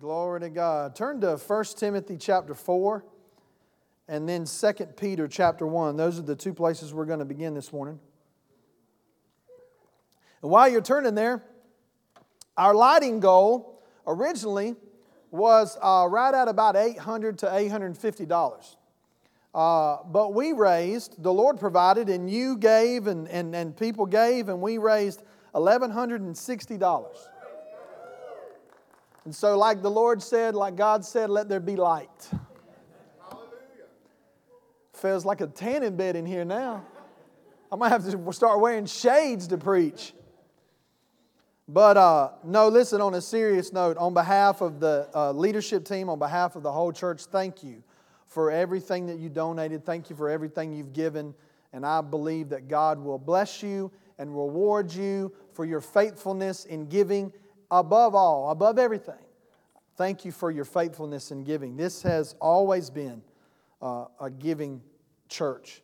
Glory to God. Turn to 1 Timothy chapter 4 and then 2 Peter chapter 1. Those are the two places we're going to begin this morning. And while you're turning there, our lighting goal originally was uh, right at about 800 to $850. Uh, but we raised, the Lord provided, and you gave, and, and, and people gave, and we raised $1,160. And so, like the Lord said, like God said, let there be light. Feels like a tanning bed in here now. I might have to start wearing shades to preach. But uh, no, listen, on a serious note, on behalf of the uh, leadership team, on behalf of the whole church, thank you for everything that you donated. Thank you for everything you've given. And I believe that God will bless you and reward you for your faithfulness in giving above all, above everything. Thank you for your faithfulness in giving. This has always been uh, a giving church.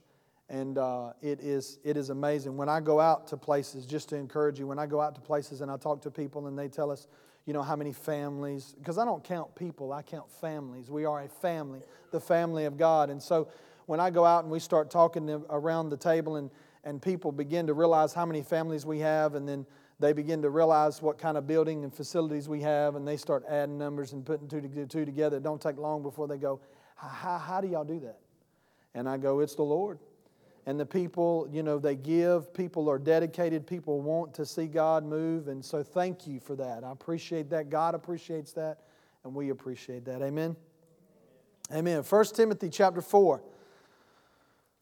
And uh, it, is, it is amazing. When I go out to places, just to encourage you, when I go out to places and I talk to people and they tell us, you know, how many families, because I don't count people, I count families. We are a family, the family of God. And so when I go out and we start talking around the table and, and people begin to realize how many families we have and then they begin to realize what kind of building and facilities we have, and they start adding numbers and putting two, to two together. It don't take long before they go, how, how do y'all do that? And I go, It's the Lord. And the people, you know, they give. People are dedicated. People want to see God move. And so thank you for that. I appreciate that. God appreciates that. And we appreciate that. Amen. Amen. 1 Timothy chapter 4.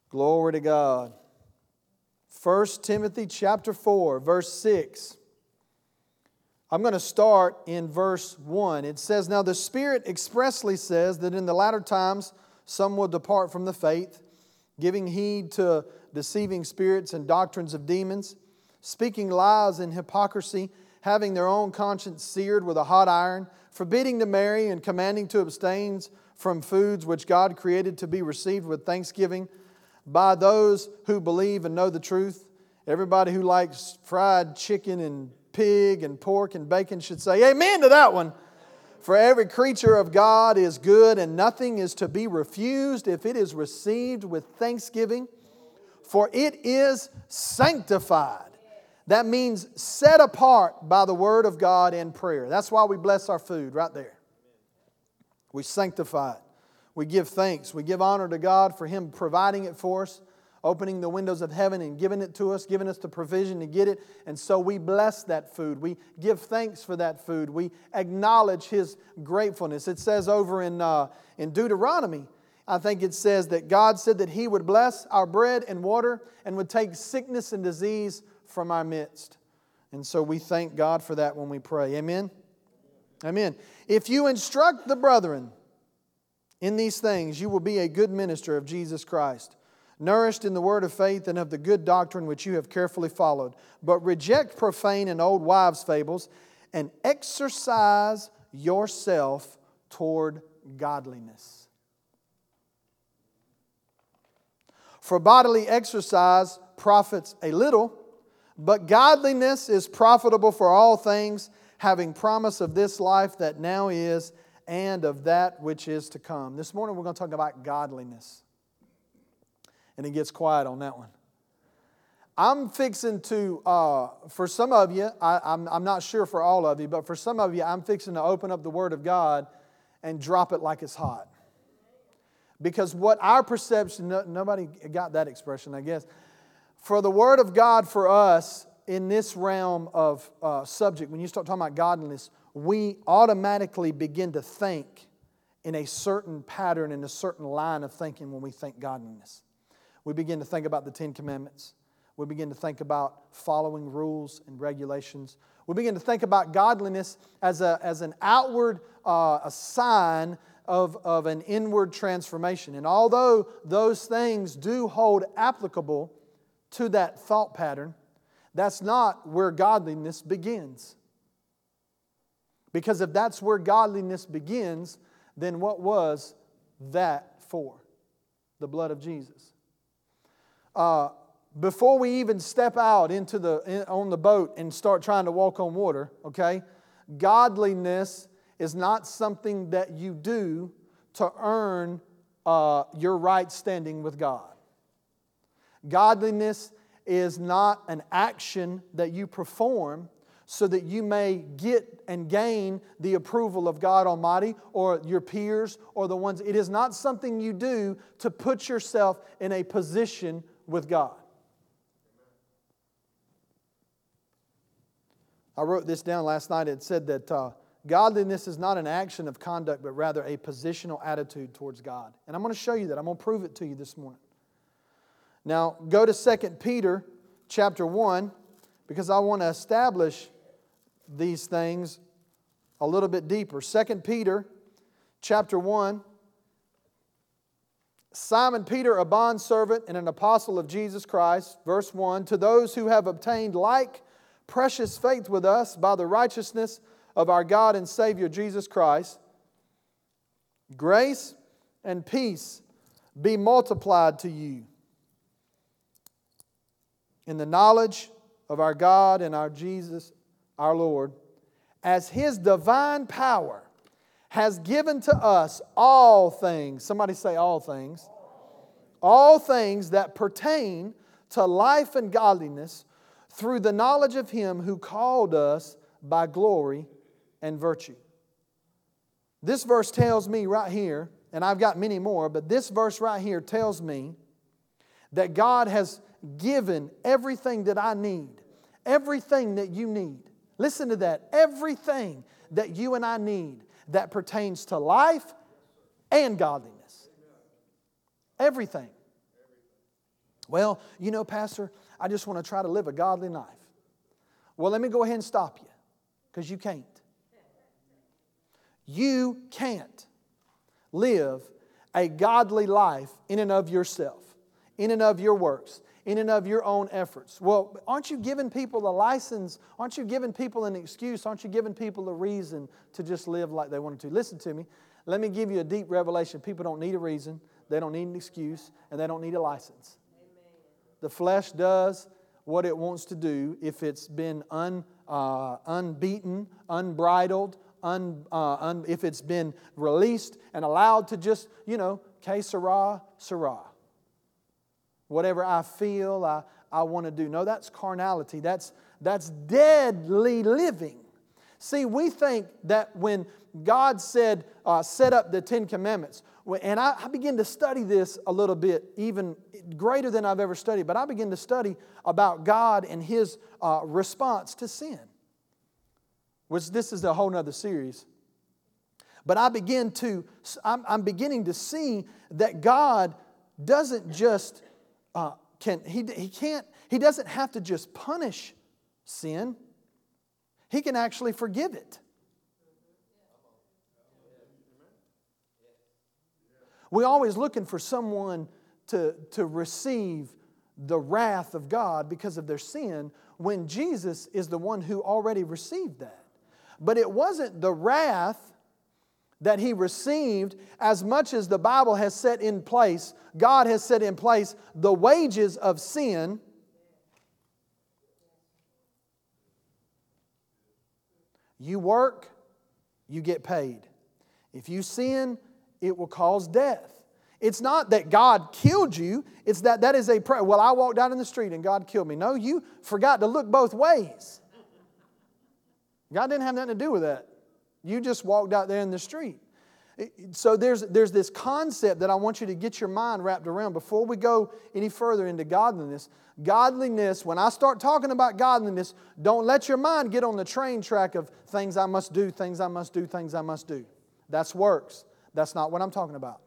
Glory to God. 1 Timothy chapter 4, verse 6. I'm going to start in verse 1. It says, Now the Spirit expressly says that in the latter times some will depart from the faith, giving heed to deceiving spirits and doctrines of demons, speaking lies and hypocrisy, having their own conscience seared with a hot iron, forbidding to marry and commanding to abstain from foods which God created to be received with thanksgiving by those who believe and know the truth. Everybody who likes fried chicken and pig and pork and bacon should say amen to that one. For every creature of God is good, and nothing is to be refused if it is received with thanksgiving, for it is sanctified. That means set apart by the Word of God in prayer. That's why we bless our food right there. We sanctify it. We give thanks. We give honor to God for Him providing it for us, opening the windows of heaven and giving it to us, giving us the provision to get it. And so we bless that food. We give thanks for that food. We acknowledge His gratefulness. It says over in, uh, in Deuteronomy, I think it says that God said that He would bless our bread and water and would take sickness and disease from our midst. And so we thank God for that when we pray. Amen? Amen. If you instruct the brethren, in these things, you will be a good minister of Jesus Christ, nourished in the word of faith and of the good doctrine which you have carefully followed. But reject profane and old wives' fables and exercise yourself toward godliness. For bodily exercise profits a little, but godliness is profitable for all things, having promise of this life that now is and of that which is to come. This morning we're going to talk about godliness. And it gets quiet on that one. I'm fixing to, uh, for some of you, I, I'm, I'm not sure for all of you, but for some of you, I'm fixing to open up the Word of God and drop it like it's hot. Because what our perception, no, nobody got that expression, I guess. For the Word of God for us in this realm of uh, subject, when you start talking about godliness, we automatically begin to think in a certain pattern, in a certain line of thinking when we think godliness. We begin to think about the Ten Commandments. We begin to think about following rules and regulations. We begin to think about godliness as, a, as an outward uh, a sign of, of an inward transformation. And although those things do hold applicable to that thought pattern, that's not where godliness begins. Because if that's where godliness begins, then what was that for? The blood of Jesus. Uh, before we even step out into the, in, on the boat and start trying to walk on water, okay, godliness is not something that you do to earn uh, your right standing with God. Godliness is not an action that you perform so that you may get and gain the approval of God Almighty or your peers or the ones. It is not something you do to put yourself in a position with God. I wrote this down last night. It said that uh, godliness is not an action of conduct, but rather a positional attitude towards God. And I'm going to show you that. I'm going to prove it to you this morning. Now, go to 2 Peter chapter 1 because I want to establish these things a little bit deeper. 2 Peter chapter 1 Simon Peter, a bondservant and an apostle of Jesus Christ, verse 1 To those who have obtained like precious faith with us by the righteousness of our God and Savior Jesus Christ, grace and peace be multiplied to you in the knowledge of our God and our Jesus, our Lord, as His divine power has given to us all things. Somebody say, all things. All things that pertain to life and godliness through the knowledge of Him who called us by glory and virtue. This verse tells me right here, and I've got many more, but this verse right here tells me that God has given everything that I need, everything that you need. Listen to that. Everything that you and I need that pertains to life and godliness. Everything. Well, you know, Pastor, I just want to try to live a godly life. Well, let me go ahead and stop you because you can't. You can't live a godly life in and of yourself, in and of your works, in and of your own efforts. Well, aren't you giving people a license? Aren't you giving people an excuse? Aren't you giving people a reason to just live like they wanted to? Listen to me. Let me give you a deep revelation. People don't need a reason, they don't need an excuse, and they don't need a license. The flesh does what it wants to do if it's been un, uh, unbeaten, unbridled, un, uh, un, if it's been released and allowed to just, you know, que sera, sera. Whatever I feel, I, I want to do. No, that's carnality. That's, that's deadly living. See, we think that when God said, uh, set up the Ten Commandments, and I, I begin to study this a little bit, even greater than I've ever studied, but I begin to study about God and His uh, response to sin, which this is a whole nother series. But I begin to, I'm, I'm beginning to see that God doesn't just, uh, can, he, he can't, he doesn't have to just punish sin. He can actually forgive it. We're always looking for someone to, to receive the wrath of God because of their sin when Jesus is the one who already received that. But it wasn't the wrath that he received as much as the Bible has set in place, God has set in place the wages of sin. You work, you get paid. If you sin, it will cause death. It's not that God killed you, it's that that is a prayer. Well, I walked out in the street and God killed me. No, you forgot to look both ways. God didn't have nothing to do with that. You just walked out there in the street. So there's, there's this concept that I want you to get your mind wrapped around before we go any further into godliness. Godliness, when I start talking about godliness, don't let your mind get on the train track of things I must do, things I must do, things I must do. That's works. That's not what I'm talking about.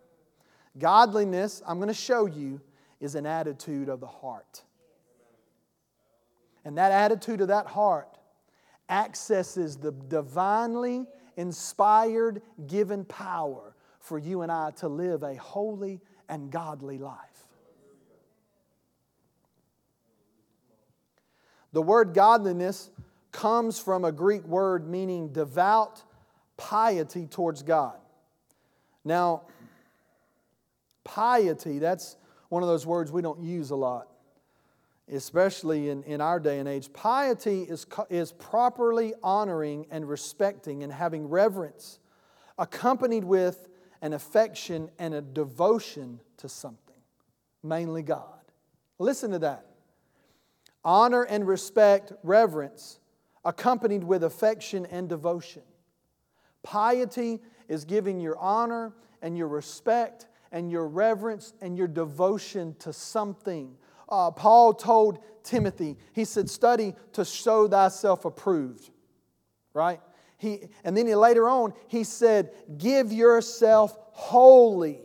Godliness, I'm going to show you, is an attitude of the heart. And that attitude of that heart accesses the divinely inspired, given power for you and I to live a holy and godly life. The word godliness comes from a Greek word meaning devout piety towards God. Now, piety, that's one of those words we don't use a lot. Especially in, in our day and age. Piety is, is properly honoring and respecting and having reverence, accompanied with an affection and a devotion to something, mainly God. Listen to that. Honor and respect, reverence, accompanied with affection and devotion. Piety is giving your honor and your respect and your reverence and your devotion to something. Uh, Paul told Timothy, he said, Study to show thyself approved, right? He, and then he, later on, he said, Give yourself wholly,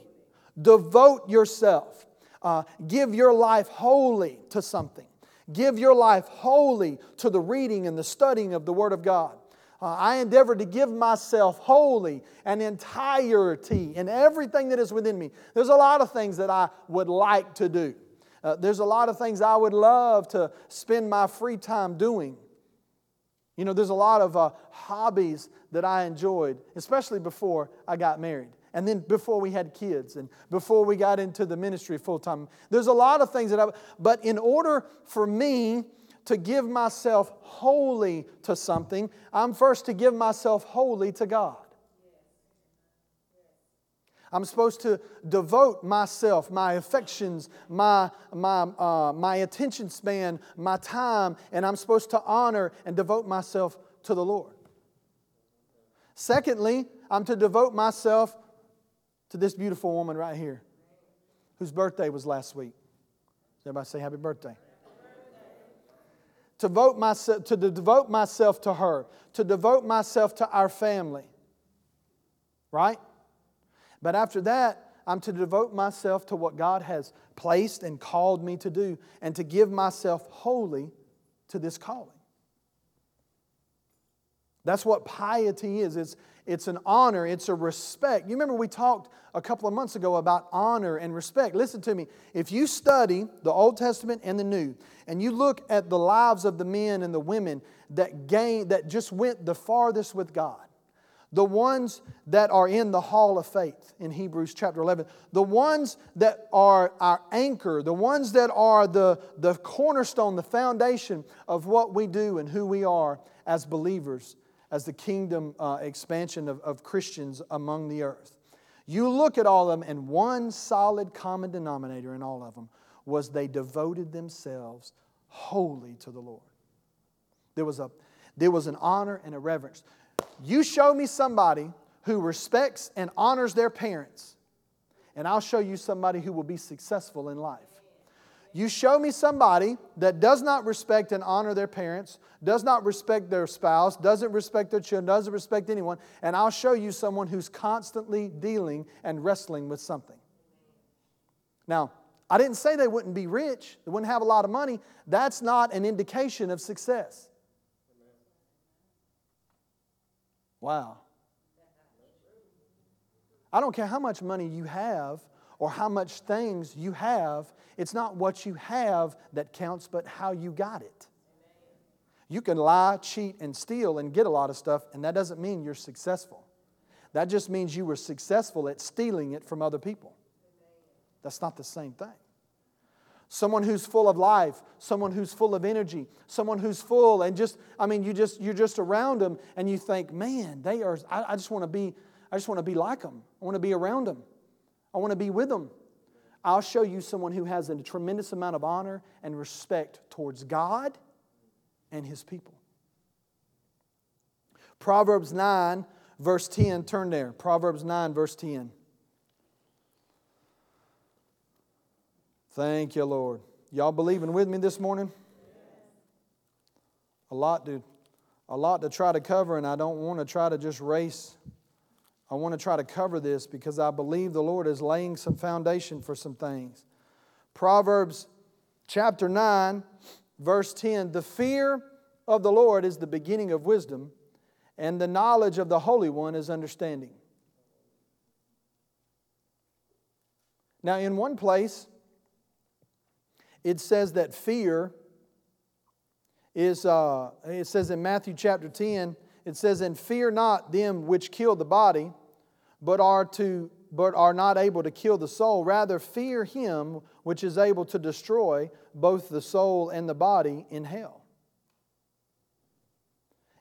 devote yourself, uh, give your life wholly to something. Give your life wholly to the reading and the studying of the Word of God. Uh, I endeavor to give myself wholly and entirety in everything that is within me. There's a lot of things that I would like to do. Uh, there's a lot of things I would love to spend my free time doing. You know, there's a lot of uh, hobbies that I enjoyed, especially before I got married. And then before we had kids and before we got into the ministry full time. There's a lot of things that I, but in order for me to give myself wholly to something, I'm first to give myself wholly to God. I'm supposed to devote myself, my affections, my, my, uh, my attention span, my time, and I'm supposed to honor and devote myself to the Lord. Secondly, I'm to devote myself to this beautiful woman right here, whose birthday was last week. Everybody say happy birthday to devote myself to devote myself to her, to devote myself to our family. Right? But after that, I'm to devote myself to what God has placed and called me to do and to give myself wholly to this calling. That's what piety is. It's, it's an honor, it's a respect. You remember we talked a couple of months ago about honor and respect. Listen to me. If you study the Old Testament and the New, and you look at the lives of the men and the women that gained, that just went the farthest with God, the ones that are in the hall of faith in Hebrews chapter 11, the ones that are our anchor, the ones that are the, the cornerstone, the foundation of what we do and who we are as believers as the kingdom uh, expansion of, of Christians among the earth. You look at all of them, and one solid common denominator in all of them was they devoted themselves wholly to the Lord. There was, a, there was an honor and a reverence. You show me somebody who respects and honors their parents, and I'll show you somebody who will be successful in life. You show me somebody that does not respect and honor their parents, does not respect their spouse, doesn't respect their children, doesn't respect anyone, and I'll show you someone who's constantly dealing and wrestling with something. Now, I didn't say they wouldn't be rich, they wouldn't have a lot of money. That's not an indication of success. Wow. I don't care how much money you have or how much things you have. It's not what you have that counts, but how you got it. You can lie, cheat, and steal and get a lot of stuff, and that doesn't mean you're successful. That just means you were successful at stealing it from other people. That's not the same thing. Someone who's full of life, someone who's full of energy, someone who's full and just, I mean, you just you're just around them and you think, man, they are, I, I just want to be, I just want to be like them. I want to be around them. I want to be with them. I'll show you someone who has a tremendous amount of honor and respect towards God and his people. Proverbs 9, verse 10, turn there. Proverbs 9, verse 10. Thank you, Lord. Y'all believing with me this morning? A lot to, a lot to try to cover, and I don't want to try to just race I want to try to cover this because I believe the Lord is laying some foundation for some things. Proverbs chapter 9, verse 10 The fear of the Lord is the beginning of wisdom, and the knowledge of the Holy One is understanding. Now, in one place, it says that fear is, uh, it says in Matthew chapter 10, it says, And fear not them which kill the body, but are to but are not able to kill the soul. Rather, fear him which is able to destroy both the soul and the body in hell.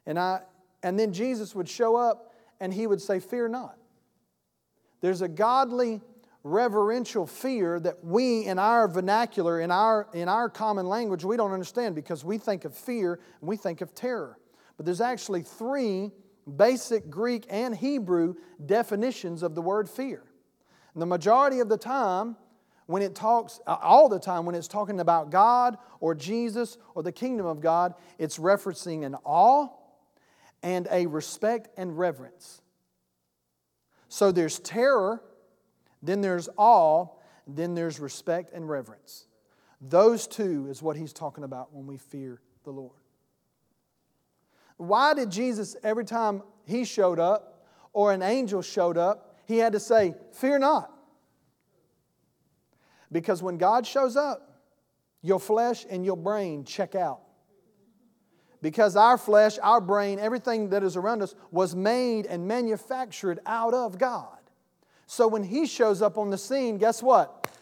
And, I, and then Jesus would show up and he would say, Fear not. There's a godly reverential fear that we in our vernacular in our in our common language we don't understand because we think of fear and we think of terror. But there's actually three basic greek and hebrew definitions of the word fear. And the majority of the time when it talks uh, all the time when it's talking about god or jesus or the kingdom of god it's referencing an awe and a respect and reverence. So there's terror then there's awe, then there's respect and reverence. Those two is what he's talking about when we fear the Lord. Why did Jesus, every time he showed up or an angel showed up, he had to say, Fear not? Because when God shows up, your flesh and your brain check out. Because our flesh, our brain, everything that is around us was made and manufactured out of God. So when he shows up on the scene, guess what?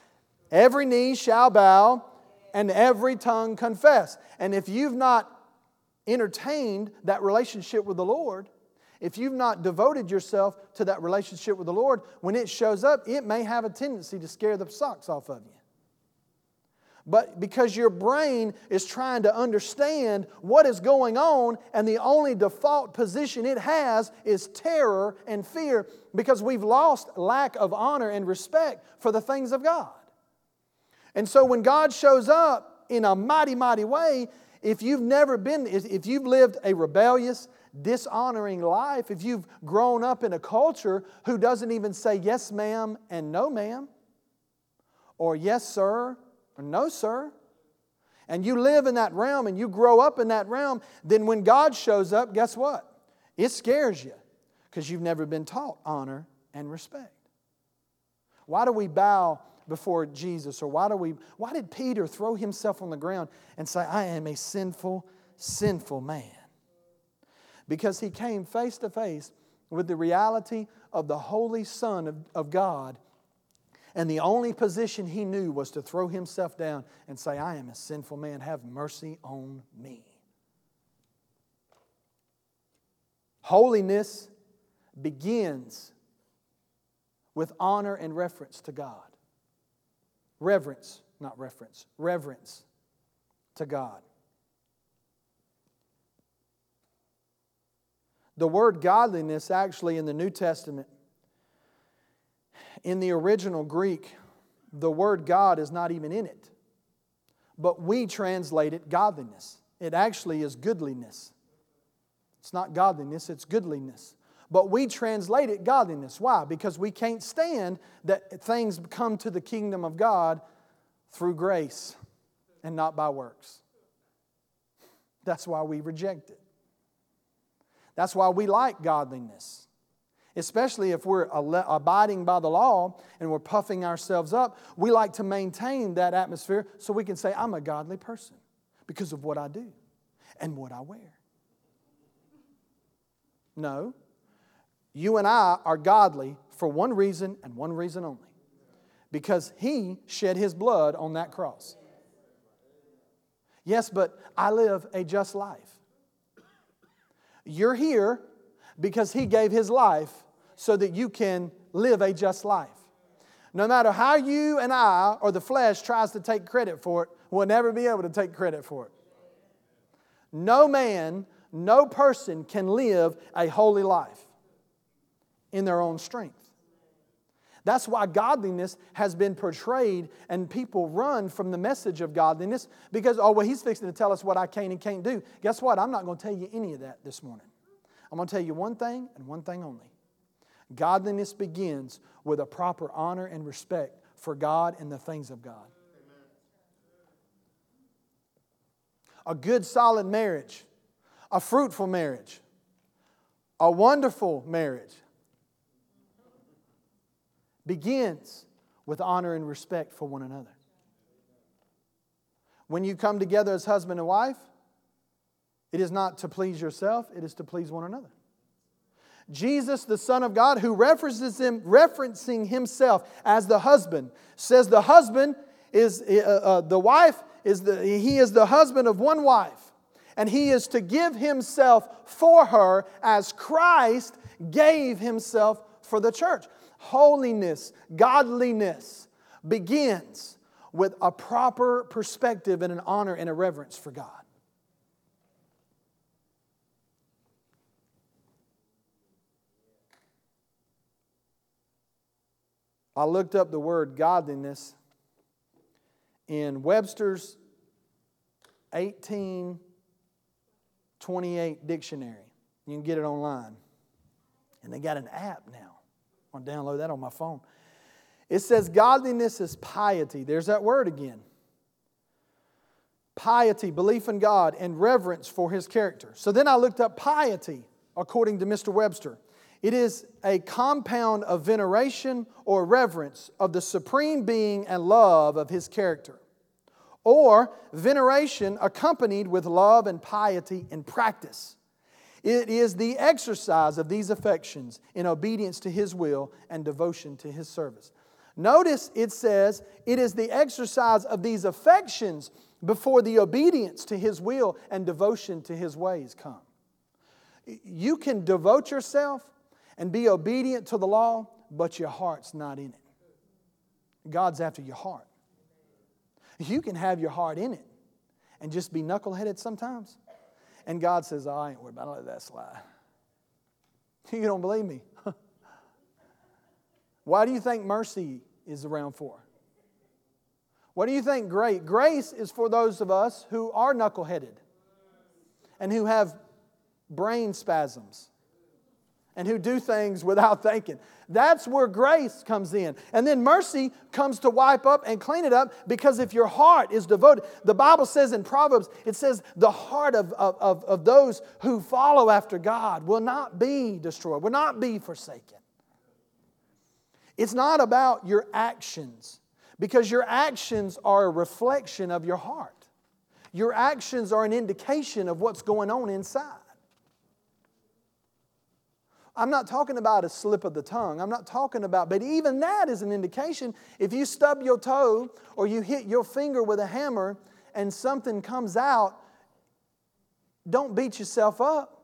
Every knee shall bow and every tongue confess. And if you've not entertained that relationship with the Lord, if you've not devoted yourself to that relationship with the Lord, when it shows up, it may have a tendency to scare the socks off of you. But because your brain is trying to understand what is going on, and the only default position it has is terror and fear because we've lost lack of honor and respect for the things of God. And so when God shows up in a mighty, mighty way, if you've never been, if you've lived a rebellious, dishonoring life, if you've grown up in a culture who doesn't even say yes, ma'am, and no, ma'am, or yes, sir, no, sir. And you live in that realm and you grow up in that realm, then when God shows up, guess what? It scares you because you've never been taught honor and respect. Why do we bow before Jesus? Or why do we why did Peter throw himself on the ground and say, I am a sinful, sinful man? Because he came face to face with the reality of the Holy Son of, of God and the only position he knew was to throw himself down and say, I am a sinful man. Have mercy on me. Holiness begins with honor and reference to God. Reverence, not reference, reverence to God. The word godliness, actually, in the New Testament, in the original Greek, the word God is not even in it. But we translate it godliness. It actually is goodliness. It's not godliness, it's goodliness. But we translate it godliness. Why? Because we can't stand that things come to the kingdom of God through grace and not by works. That's why we reject it. That's why we like godliness especially if we're abiding by the law and we're puffing ourselves up, we like to maintain that atmosphere so we can say, I'm a godly person because of what I do and what I wear. No. You and I are godly for one reason and one reason only because He shed His blood on that cross. Yes, but I live a just life. You're here because He gave His life so that you can live a just life. No matter how you and I or the flesh tries to take credit for it, we'll never be able to take credit for it. No man, no person can live a holy life in their own strength. That's why godliness has been portrayed and people run from the message of godliness because, oh, well, he's fixing to tell us what I can and can't do. Guess what? I'm not going to tell you any of that this morning. I'm going to tell you one thing and one thing only Godliness begins with a proper honor and respect for God and the things of God. A good, solid marriage, a fruitful marriage, a wonderful marriage begins with honor and respect for one another. When you come together as husband and wife, it is not to please yourself, it is to please one another. Jesus, the Son of God, who references him, referencing himself as the husband, says the husband is uh, uh, the wife is the he is the husband of one wife, and he is to give himself for her as Christ gave himself for the church. Holiness, godliness begins with a proper perspective and an honor and a reverence for God. I looked up the word godliness in Webster's 1828 dictionary. You can get it online. And they got an app now. I'll download that on my phone. It says godliness is piety. There's that word again. Piety, belief in God, and reverence for His character. So then I looked up piety according to Mr. Webster. It is a compound of veneration or reverence of the supreme being and love of his character, or veneration accompanied with love and piety in practice. It is the exercise of these affections in obedience to his will and devotion to his service. Notice it says it is the exercise of these affections before the obedience to his will and devotion to his ways come. You can devote yourself and be obedient to the law, but your heart's not in it. God's after your heart. You can have your heart in it and just be knuckleheaded sometimes. And God says, oh, I ain't worried about it. Let that slide. You don't believe me. Why do you think mercy is around for? What do you think great? Grace is for those of us who are knuckleheaded and who have brain spasms and who do things without thinking. That's where grace comes in. And then mercy comes to wipe up and clean it up because if your heart is devoted, the Bible says in Proverbs, it says, the heart of, of, of those who follow after God will not be destroyed, will not be forsaken. It's not about your actions because your actions are a reflection of your heart. Your actions are an indication of what's going on inside. I'm not talking about a slip of the tongue. I'm not talking about, but even that is an indication. If you stub your toe or you hit your finger with a hammer and something comes out, don't beat yourself up.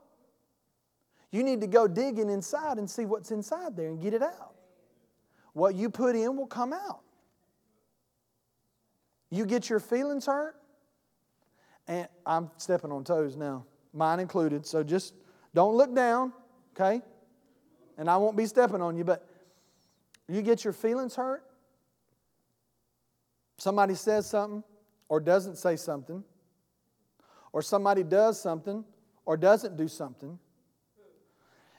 You need to go digging inside and see what's inside there and get it out. What you put in will come out. You get your feelings hurt, and I'm stepping on toes now, mine included, so just don't look down, okay? And I won't be stepping on you, but you get your feelings hurt, somebody says something or doesn't say something, or somebody does something or doesn't do something,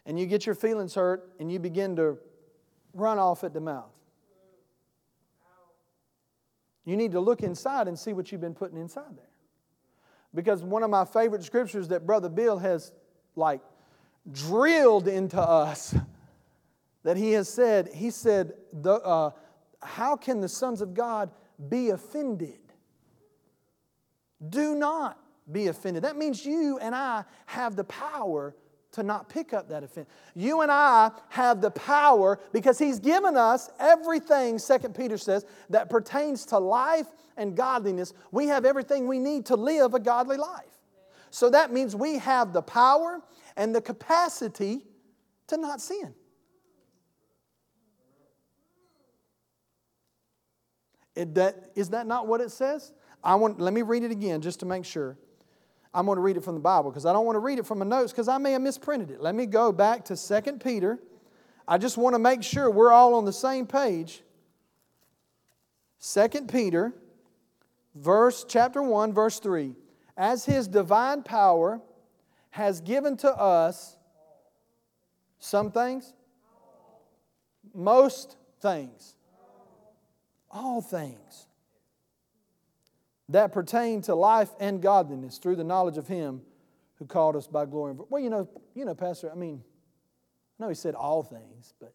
and you get your feelings hurt and you begin to run off at the mouth. You need to look inside and see what you've been putting inside there. Because one of my favorite scriptures that Brother Bill has like drilled into us that he has said, he said, the, uh, How can the sons of God be offended? Do not be offended. That means you and I have the power to not pick up that offense. You and I have the power because He's given us everything, Second Peter says, that pertains to life and godliness. We have everything we need to live a godly life. So that means we have the power and the capacity to not sin. It, that, is that not what it says? I want, let me read it again just to make sure. I'm going to read it from the Bible because I don't want to read it from my notes because I may have misprinted it. Let me go back to 2 Peter. I just want to make sure we're all on the same page. 2 Peter, verse chapter 1, verse 3. As his divine power has given to us some things, most things, all things that pertain to life and godliness through the knowledge of him who called us by glory. Well, you know, you know, Pastor, I mean, I know he said all things, but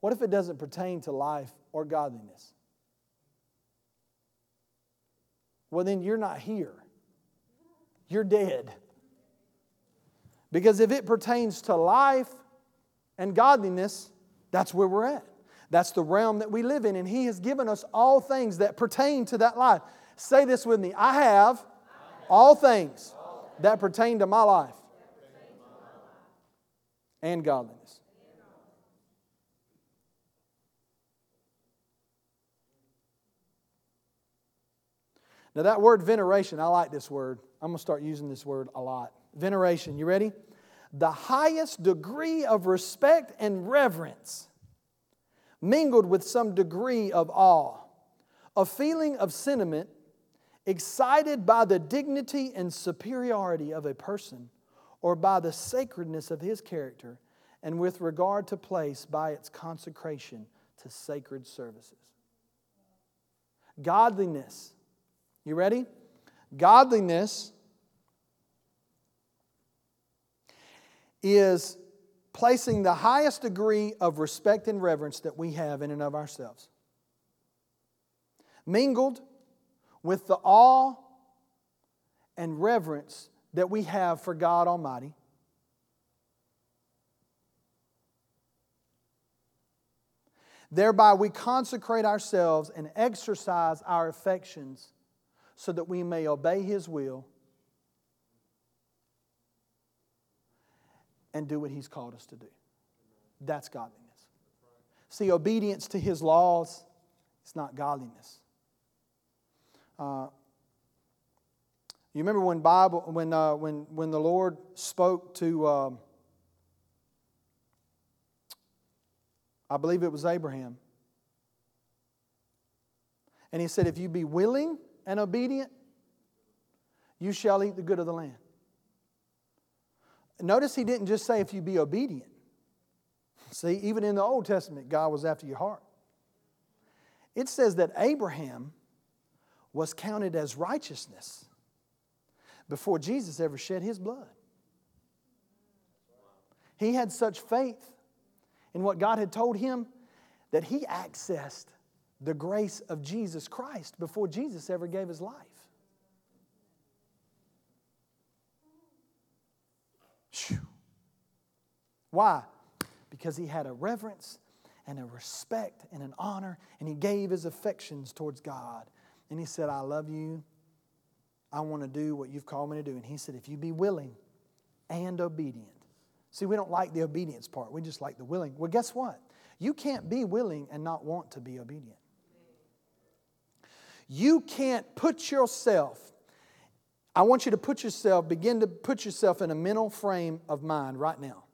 what if it doesn't pertain to life or godliness? Well, then you're not here. You're dead. Because if it pertains to life and godliness, that's where we're at. That's the realm that we live in, and He has given us all things that pertain to that life. Say this with me I have all things that pertain to my life and godliness. Now, that word veneration, I like this word. I'm going to start using this word a lot. Veneration, you ready? The highest degree of respect and reverence, mingled with some degree of awe, a feeling of sentiment excited by the dignity and superiority of a person or by the sacredness of his character, and with regard to place by its consecration to sacred services. Godliness you ready? Godliness is placing the highest degree of respect and reverence that we have in and of ourselves, mingled with the awe and reverence that we have for God Almighty. Thereby, we consecrate ourselves and exercise our affections so that we may obey His will and do what He's called us to do. That's godliness. See, obedience to His laws, it's not godliness. Uh, you remember when Bible when uh, when when the Lord spoke to um, I believe it was Abraham. And he said, If you be willing and obedient, you shall eat the good of the land. Notice he didn't just say if you be obedient. See, even in the Old Testament, God was after your heart. It says that Abraham was counted as righteousness before Jesus ever shed his blood. He had such faith in what God had told him that he accessed the grace of Jesus Christ before Jesus ever gave his life. Why? Because he had a reverence and a respect and an honor, and he gave his affections towards God. And he said, I love you. I want to do what you've called me to do. And he said, If you be willing and obedient. See, we don't like the obedience part, we just like the willing. Well, guess what? You can't be willing and not want to be obedient. You can't put yourself, I want you to put yourself, begin to put yourself in a mental frame of mind right now.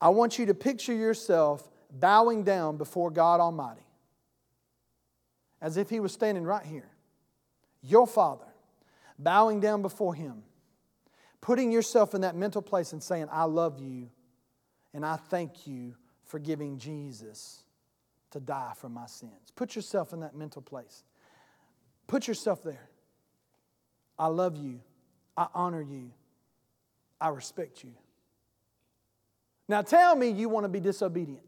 I want you to picture yourself bowing down before God Almighty as if He was standing right here. Your Father, bowing down before Him, putting yourself in that mental place and saying, I love you and I thank you for giving Jesus to die for my sins. Put yourself in that mental place. Put yourself there. I love you. I honor you. I respect you. Now tell me you want to be disobedient.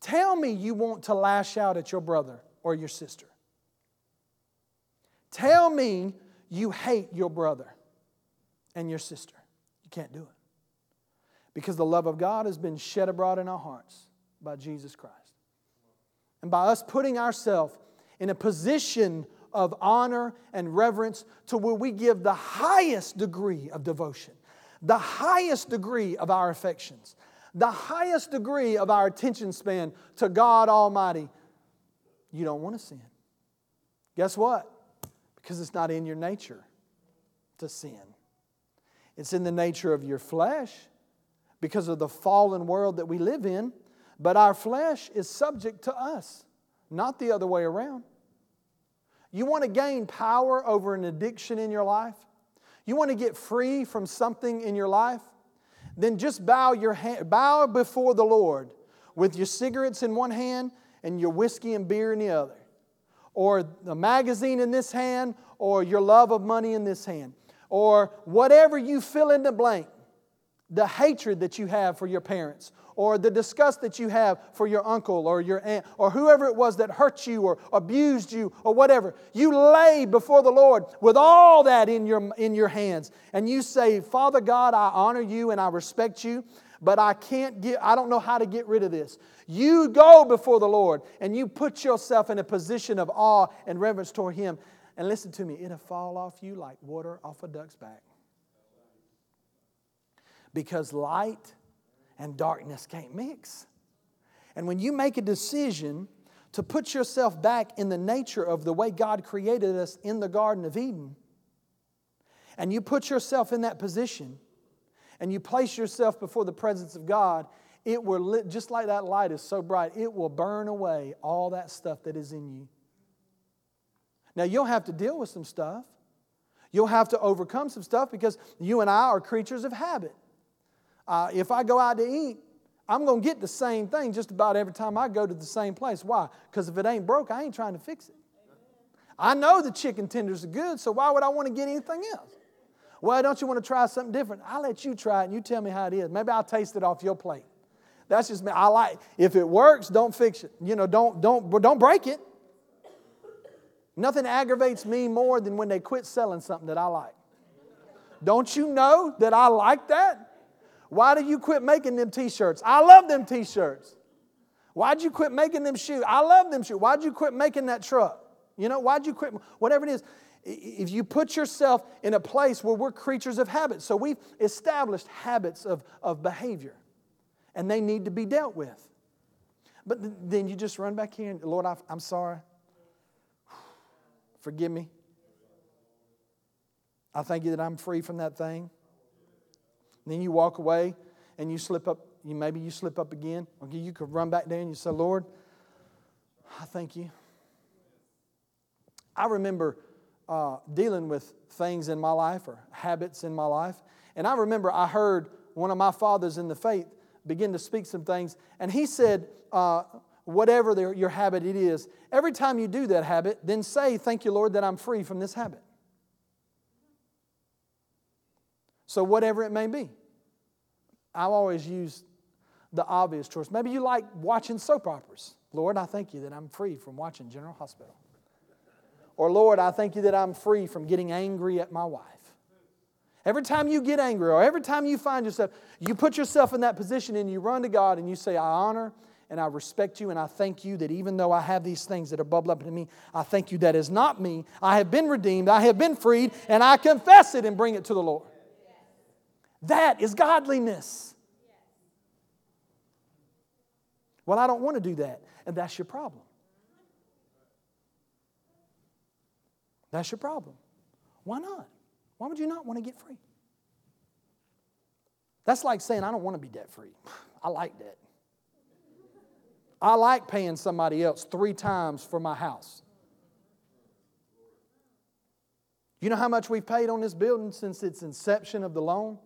Tell me you want to lash out at your brother or your sister. Tell me you hate your brother and your sister. You can't do it. Because the love of God has been shed abroad in our hearts by Jesus Christ. And by us putting ourselves in a position of honor and reverence to where we give the highest degree of devotion, the highest degree of our affections, the highest degree of our attention span to God Almighty, you don't want to sin. Guess what? Because it's not in your nature to sin. It's in the nature of your flesh because of the fallen world that we live in, but our flesh is subject to us, not the other way around. You want to gain power over an addiction in your life? You want to get free from something in your life? Then just bow your hand, bow before the Lord with your cigarettes in one hand and your whiskey and beer in the other. Or the magazine in this hand, or your love of money in this hand. Or whatever you fill in the blank. The hatred that you have for your parents, or the disgust that you have for your uncle or your aunt, or whoever it was that hurt you or abused you or whatever, you lay before the Lord with all that in your, in your hands. And you say, Father God, I honor you and I respect you, but I can't get, I don't know how to get rid of this. You go before the Lord and you put yourself in a position of awe and reverence toward Him. And listen to me, it'll fall off you like water off a duck's back. Because light and darkness can't mix. And when you make a decision to put yourself back in the nature of the way God created us in the Garden of Eden, and you put yourself in that position, and you place yourself before the presence of God, it will, lit, just like that light is so bright, it will burn away all that stuff that is in you. Now, you'll have to deal with some stuff. You'll have to overcome some stuff because you and I are creatures of habit. Uh, if I go out to eat, I'm going to get the same thing just about every time I go to the same place. Why? Because if it ain't broke, I ain't trying to fix it. I know the chicken tenders are good, so why would I want to get anything else? Well, don't you want to try something different? I'll let you try it and you tell me how it is. Maybe I'll taste it off your plate. That's just me. I like if it works, don't fix it. You know, don't don't don't break it. Nothing aggravates me more than when they quit selling something that I like. Don't you know that I like that? Why did you quit making them t-shirts? I love them t-shirts. Why'd you quit making them shoes? I love them shoes. Why'd you quit making that truck? You know, why'd you quit? Whatever it is. If you put yourself in a place where we're creatures of habit, so we've established habits of, of behavior, and they need to be dealt with. But then you just run back here and, Lord, I'm sorry. Forgive me. I thank you that I'm free from that thing. And then you walk away and you slip up. You maybe you slip up again. Okay, you could run back down and you say, Lord, I thank you. I remember uh, dealing with things in my life or habits in my life. And I remember I heard one of my fathers in the faith begin to speak some things. And he said, uh, whatever your habit it is, every time you do that habit, then say, Thank you, Lord, that I'm free from this habit. So, whatever it may be, I've always use the obvious choice. Maybe you like watching soap operas. Lord, I thank you that I'm free from watching General Hospital. Or, Lord, I thank you that I'm free from getting angry at my wife. Every time you get angry or every time you find yourself, you put yourself in that position and you run to God and you say, I honor and I respect you and I thank you that even though I have these things that are bubbling up in me, I thank you that is not me. I have been redeemed, I have been freed, and I confess it and bring it to the Lord. That is godliness. Well, I don't want to do that, and that's your problem. That's your problem. Why not? Why would you not want to get free? That's like saying, I don't want to be debt free. I like debt. I like paying somebody else three times for my house. You know how much we've paid on this building since its inception of the loan?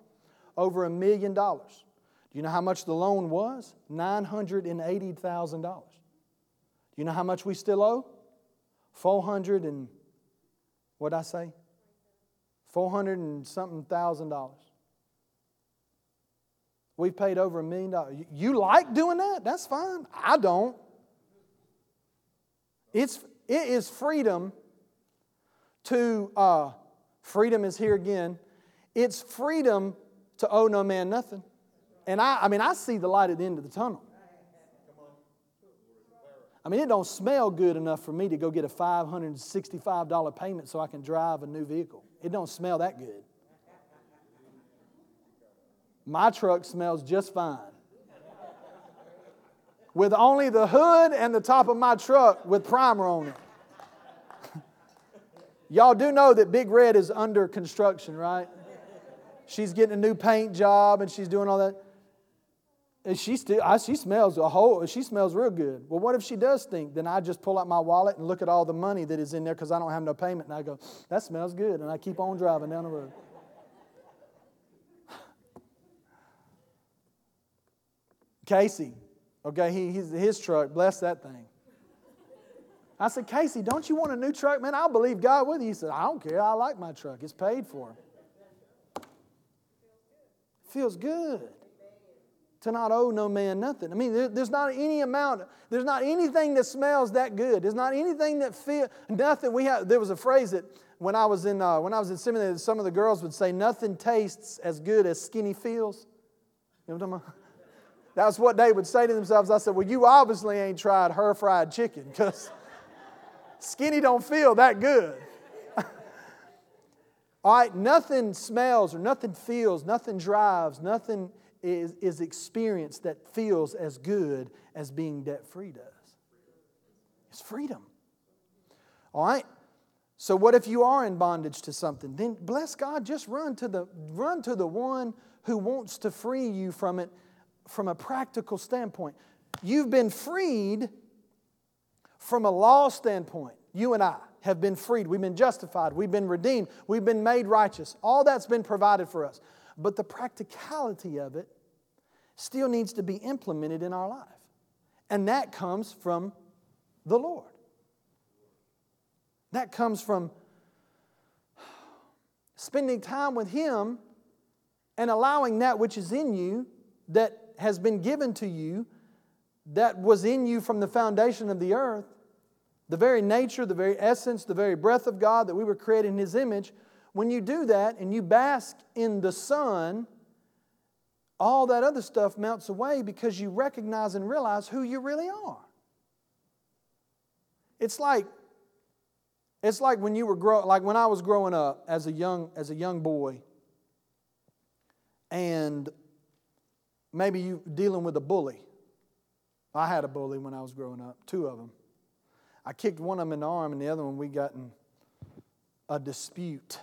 Over a million dollars. Do you know how much the loan was? $980,000. Do you know how much we still owe? 400 and, what'd I say? 400 and something thousand dollars. We've paid over a million dollars. You like doing that? That's fine. I don't. It's, it is freedom to, uh, freedom is here again. It's freedom to owe no man nothing. And I, I mean, I see the light at the end of the tunnel. I mean, it don't smell good enough for me to go get a $565 payment so I can drive a new vehicle. It don't smell that good. My truck smells just fine. With only the hood and the top of my truck with primer on it. Y'all do know that Big Red is under construction, right? She's getting a new paint job and she's doing all that. And she still, I, she smells a whole, she smells real good. Well, what if she does stink? Then I just pull out my wallet and look at all the money that is in there because I don't have no payment. And I go, that smells good. And I keep on driving down the road. Casey, okay, he, he's, his truck, bless that thing. I said, Casey, don't you want a new truck? Man, I'll believe God with you. He said, I don't care. I like my truck. It's paid for. Feels good to not owe no man nothing. I mean, there, there's not any amount, there's not anything that smells that good. There's not anything that feel nothing. We have there was a phrase that when I was in uh, when I was in seminary, some of the girls would say, "Nothing tastes as good as skinny feels." You know what I'm talking about? That's what they would say to themselves. I said, "Well, you obviously ain't tried her fried chicken because skinny don't feel that good." All right, nothing smells or nothing feels, nothing drives, nothing is, is experienced that feels as good as being debt free does. It's freedom. All right? So what if you are in bondage to something? Then bless God, just run to the run to the one who wants to free you from it from a practical standpoint. You've been freed from a law standpoint. You and I have been freed. We've been justified. We've been redeemed. We've been made righteous. All that's been provided for us. But the practicality of it still needs to be implemented in our life. And that comes from the Lord. That comes from spending time with Him and allowing that which is in you, that has been given to you, that was in you from the foundation of the earth, the very nature, the very essence, the very breath of God that we were created in His image. When you do that and you bask in the sun, all that other stuff melts away because you recognize and realize who you really are. It's like it's like when you were grow, like when I was growing up as a young as a young boy and maybe you dealing with a bully. I had a bully when I was growing up, two of them. I kicked one of them in the arm and the other one we got in a dispute.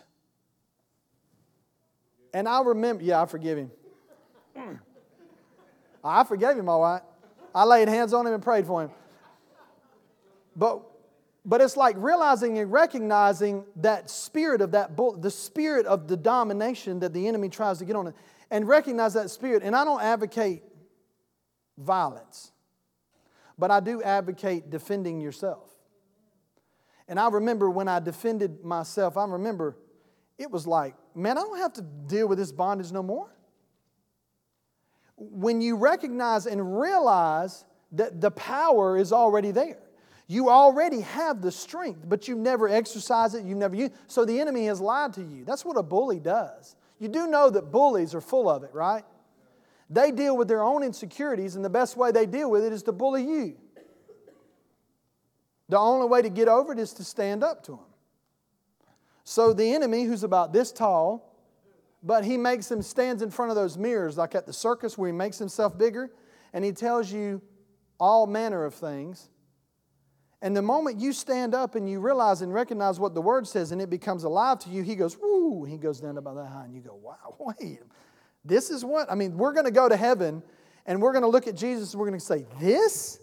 And I remember, yeah, I forgive him. I forgave him, all right. I laid hands on him and prayed for him. But, but it's like realizing and recognizing that spirit of that bull, the spirit of the domination that the enemy tries to get on it, and recognize that spirit. And I don't advocate violence, but I do advocate defending yourself. And I remember when I defended myself, I remember it was like, man, I don't have to deal with this bondage no more when you recognize and realize that the power is already there. You already have the strength, but you never exercise it, you never use So the enemy has lied to you. That's what a bully does. You do know that bullies are full of it, right? They deal with their own insecurities, and the best way they deal with it is to bully you. The only way to get over it is to stand up to them. So the enemy, who's about this tall, but he makes him stands in front of those mirrors, like at the circus where he makes himself bigger, and he tells you all manner of things. And the moment you stand up and you realize and recognize what the word says and it becomes alive to you, he goes, woo, he goes down about that high, and you go, wow, wait, this is what? I mean, we're going to go to heaven and we're going to look at Jesus and we're going to say, this?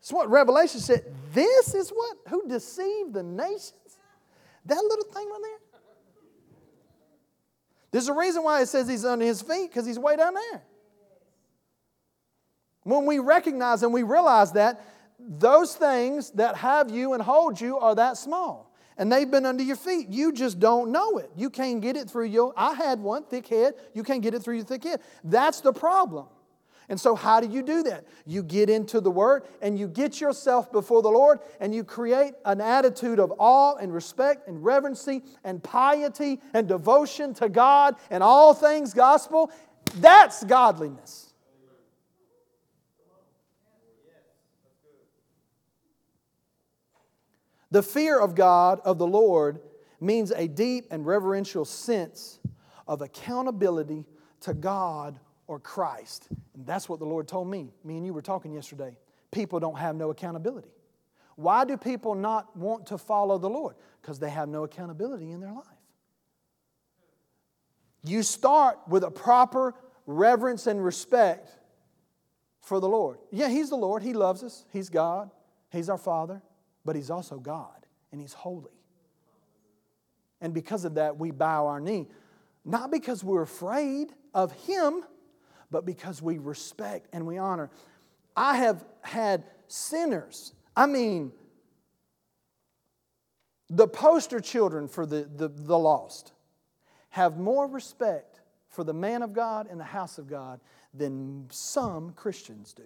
It's what Revelation said. This is what? Who deceived the nations? That little thing right there? There's a reason why it says he's under his feet, because he's way down there. When we recognize and we realize that, those things that have you and hold you are that small. And they've been under your feet. You just don't know it. You can't get it through your. I had one, thick head. You can't get it through your thick head. That's the problem. And so, how do you do that? You get into the Word and you get yourself before the Lord and you create an attitude of awe and respect and reverency and piety and devotion to God and all things gospel. That's godliness. The fear of God, of the Lord, means a deep and reverential sense of accountability to God or Christ. And that's what the Lord told me. Me and you were talking yesterday. People don't have no accountability. Why do people not want to follow the Lord? Because they have no accountability in their life. You start with a proper reverence and respect for the Lord. Yeah, He's the Lord. He loves us. He's God. He's our Father. But He's also God, and He's holy. And because of that, we bow our knee. Not because we're afraid of Him, but because we respect and we honor. I have had sinners, I mean, the poster children for the, the, the lost, have more respect for the man of God in the house of God than some Christians do.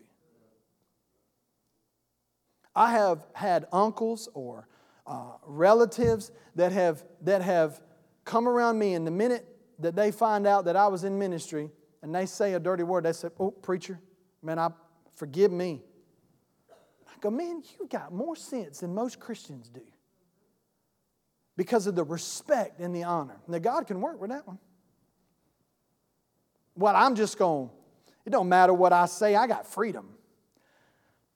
I have had uncles or uh, relatives that have, that have come around me, and the minute that they find out that I was in ministry and they say a dirty word, they say, Oh, preacher, man, I forgive me. I go, man, you got more sense than most Christians do because of the respect and the honor. Now, God can work with that one. Well, I'm just going, it don't matter what I say, I got freedom.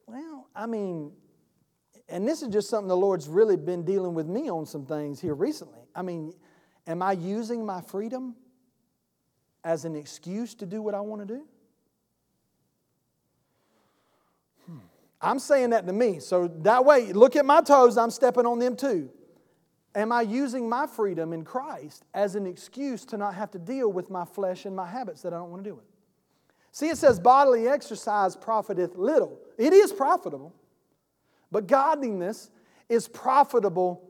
Well, I mean, and this is just something the Lord's really been dealing with me on some things here recently. I mean, am I using my freedom as an excuse to do what I want to do? Hmm. I'm saying that to me. So that way, look at my toes, I'm stepping on them too. Am I using my freedom in Christ as an excuse to not have to deal with my flesh and my habits that I don't want to do with? See, it says bodily exercise profiteth little. It is profitable. But godliness is profitable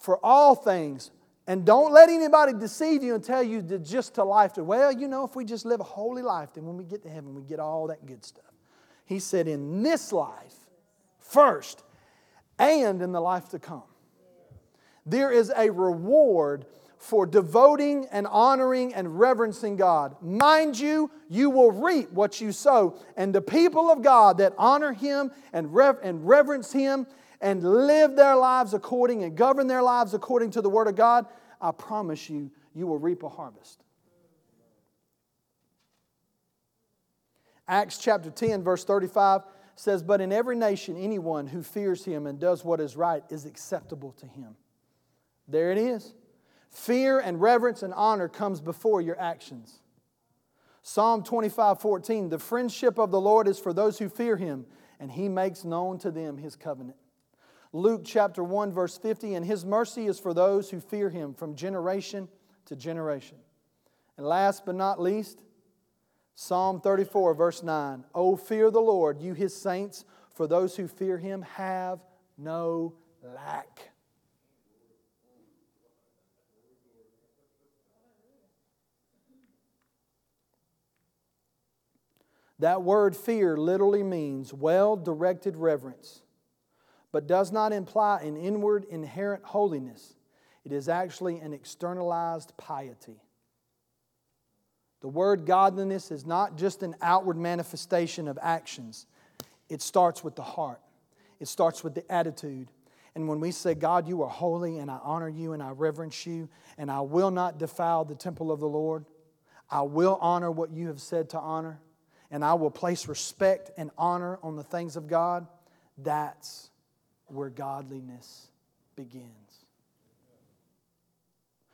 for all things. And don't let anybody deceive you and tell you that just to life to, well, you know, if we just live a holy life, then when we get to heaven, we get all that good stuff. He said, in this life first and in the life to come. There is a reward for devoting and honoring and reverencing God. Mind you, you will reap what you sow. And the people of God that honor Him and, rev- and reverence Him and live their lives according and govern their lives according to the Word of God, I promise you, you will reap a harvest. Acts chapter 10, verse 35 says, But in every nation, anyone who fears Him and does what is right is acceptable to Him. There it is. Fear and reverence and honor comes before your actions. Psalm 25, 14, the friendship of the Lord is for those who fear him, and he makes known to them his covenant. Luke chapter 1, verse 50, and his mercy is for those who fear him from generation to generation. And last but not least, Psalm 34, verse 9, Oh, fear the Lord, you his saints, for those who fear him have no lack. That word fear literally means well directed reverence, but does not imply an inward inherent holiness. It is actually an externalized piety. The word godliness is not just an outward manifestation of actions, it starts with the heart, it starts with the attitude. And when we say, God, you are holy, and I honor you, and I reverence you, and I will not defile the temple of the Lord, I will honor what you have said to honor and I will place respect and honor on the things of God, that's where godliness begins.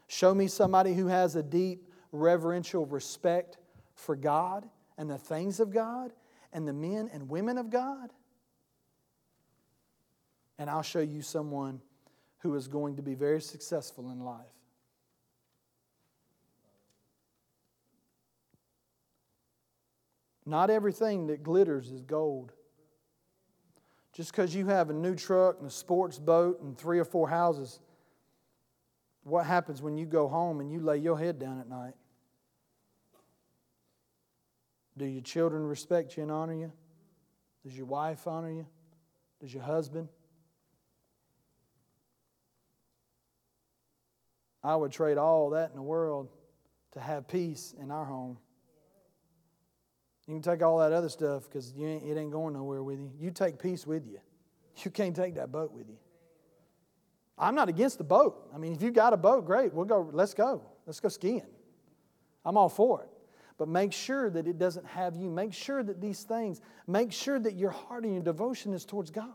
Show me somebody who has a deep reverential respect for God and the things of God and the men and women of God. And I'll show you someone who is going to be very successful in life. Not everything that glitters is gold. Just because you have a new truck and a sports boat and three or four houses, what happens when you go home and you lay your head down at night? Do your children respect you and honor you? Does your wife honor you? Does your husband? I would trade all that in the world to have peace in our home. You can take all that other stuff because it ain't going nowhere with you. You take peace with you. You can't take that boat with you. I'm not against the boat. I mean, if you got a boat, great. We'll go. Let's go. Let's go skiing. I'm all for it. But make sure that it doesn't have you. Make sure that these things, make sure that your heart and your devotion is towards God.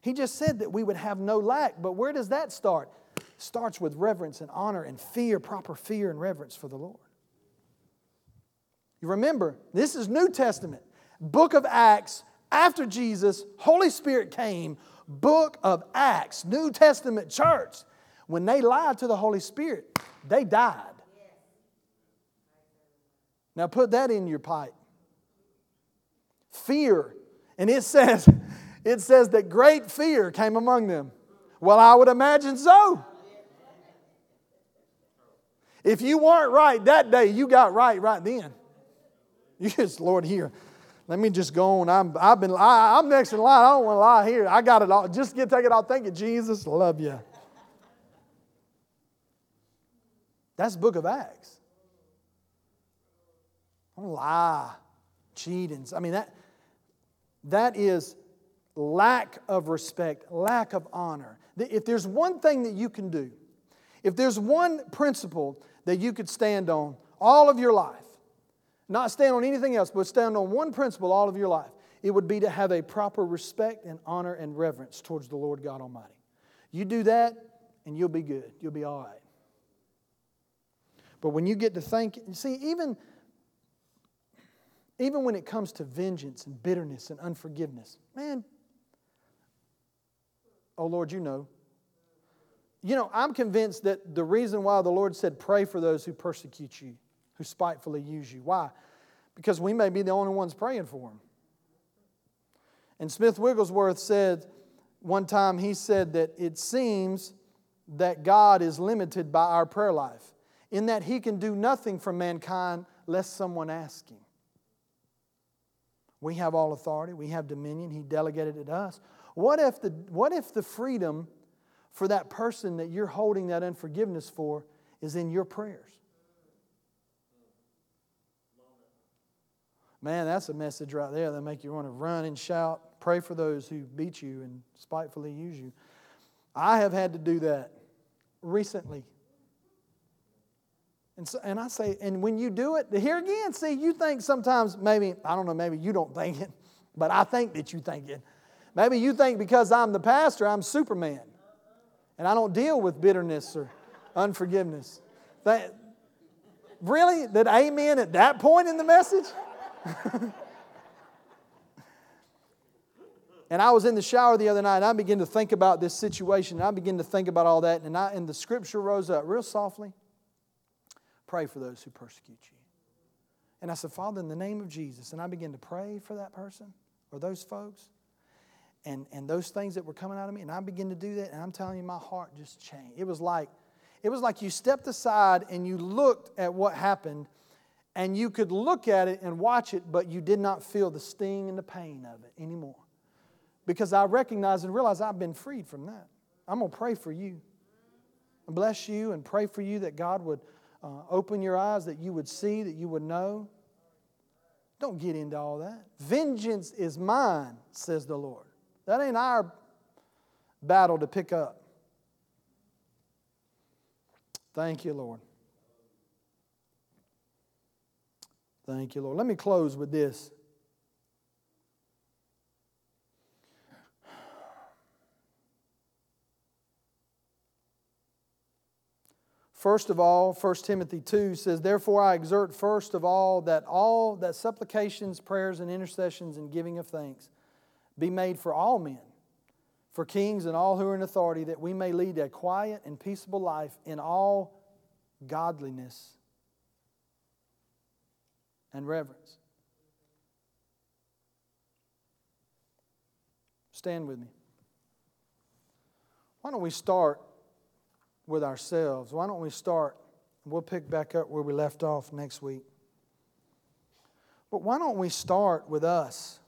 He just said that we would have no lack, but where does that start? Starts with reverence and honor and fear, proper fear and reverence for the Lord. You remember, this is New Testament. Book of Acts, after Jesus, Holy Spirit came, book of Acts, New Testament church. When they lied to the Holy Spirit, they died. Now put that in your pipe. Fear. And it says, it says that great fear came among them. Well, I would imagine so. If you weren't right that day, you got right right then. You just, Lord, here, let me just go on. I'm, I've been, I, I'm next in line. I don't want to lie here. I got it all. Just get, take it all. Thank you, Jesus. Love you. That's book of Acts. Don't lie, cheating. I mean, that, that is lack of respect, lack of honor. If there's one thing that you can do, if there's one principle that you could stand on all of your life, not stand on anything else, but stand on one principle all of your life, it would be to have a proper respect and honor and reverence towards the Lord God Almighty. You do that, and you'll be good. You'll be all right. But when you get to think, see, even, even when it comes to vengeance and bitterness and unforgiveness, man, oh Lord, you know. You know, I'm convinced that the reason why the Lord said, pray for those who persecute you, who spitefully use you. Why? Because we may be the only ones praying for them. And Smith Wigglesworth said one time, he said that it seems that God is limited by our prayer life in that he can do nothing for mankind lest someone ask him. We have all authority, we have dominion, he delegated it to us. What if the, what if the freedom for that person that you're holding that unforgiveness for is in your prayers? Man, that's a message right there that make you want to run and shout, pray for those who beat you and spitefully use you. I have had to do that recently. And, so, and I say, and when you do it, here again, see, you think sometimes, maybe, I don't know, maybe you don't think it, but I think that you think it. Maybe you think because I'm the pastor, I'm Superman. And I don't deal with bitterness or unforgiveness. That, really? That amen at that point in the message? and I was in the shower the other night and I began to think about this situation. And I began to think about all that. And, I, and the scripture rose up real softly. Pray for those who persecute you. And I said, Father, in the name of Jesus. And I began to pray for that person or those folks and, and those things that were coming out of me. And I began to do that. And I'm telling you, my heart just changed. It was like, it was like you stepped aside and you looked at what happened and you could look at it and watch it, but you did not feel the sting and the pain of it anymore. Because I recognize and realize I've been freed from that. I'm going to pray for you and bless you and pray for you that God would uh, open your eyes that you would see, that you would know. Don't get into all that. Vengeance is mine, says the Lord. That ain't our battle to pick up. Thank you, Lord. Thank you, Lord. Let me close with this. First of all, 1 Timothy 2 says, Therefore I exert first of all that all that supplications, prayers, and intercessions and giving of thanks be made for all men, for kings and all who are in authority, that we may lead a quiet and peaceable life in all godliness and reverence. Stand with me. Why don't we start with ourselves. Why don't we start? We'll pick back up where we left off next week. But why don't we start with us?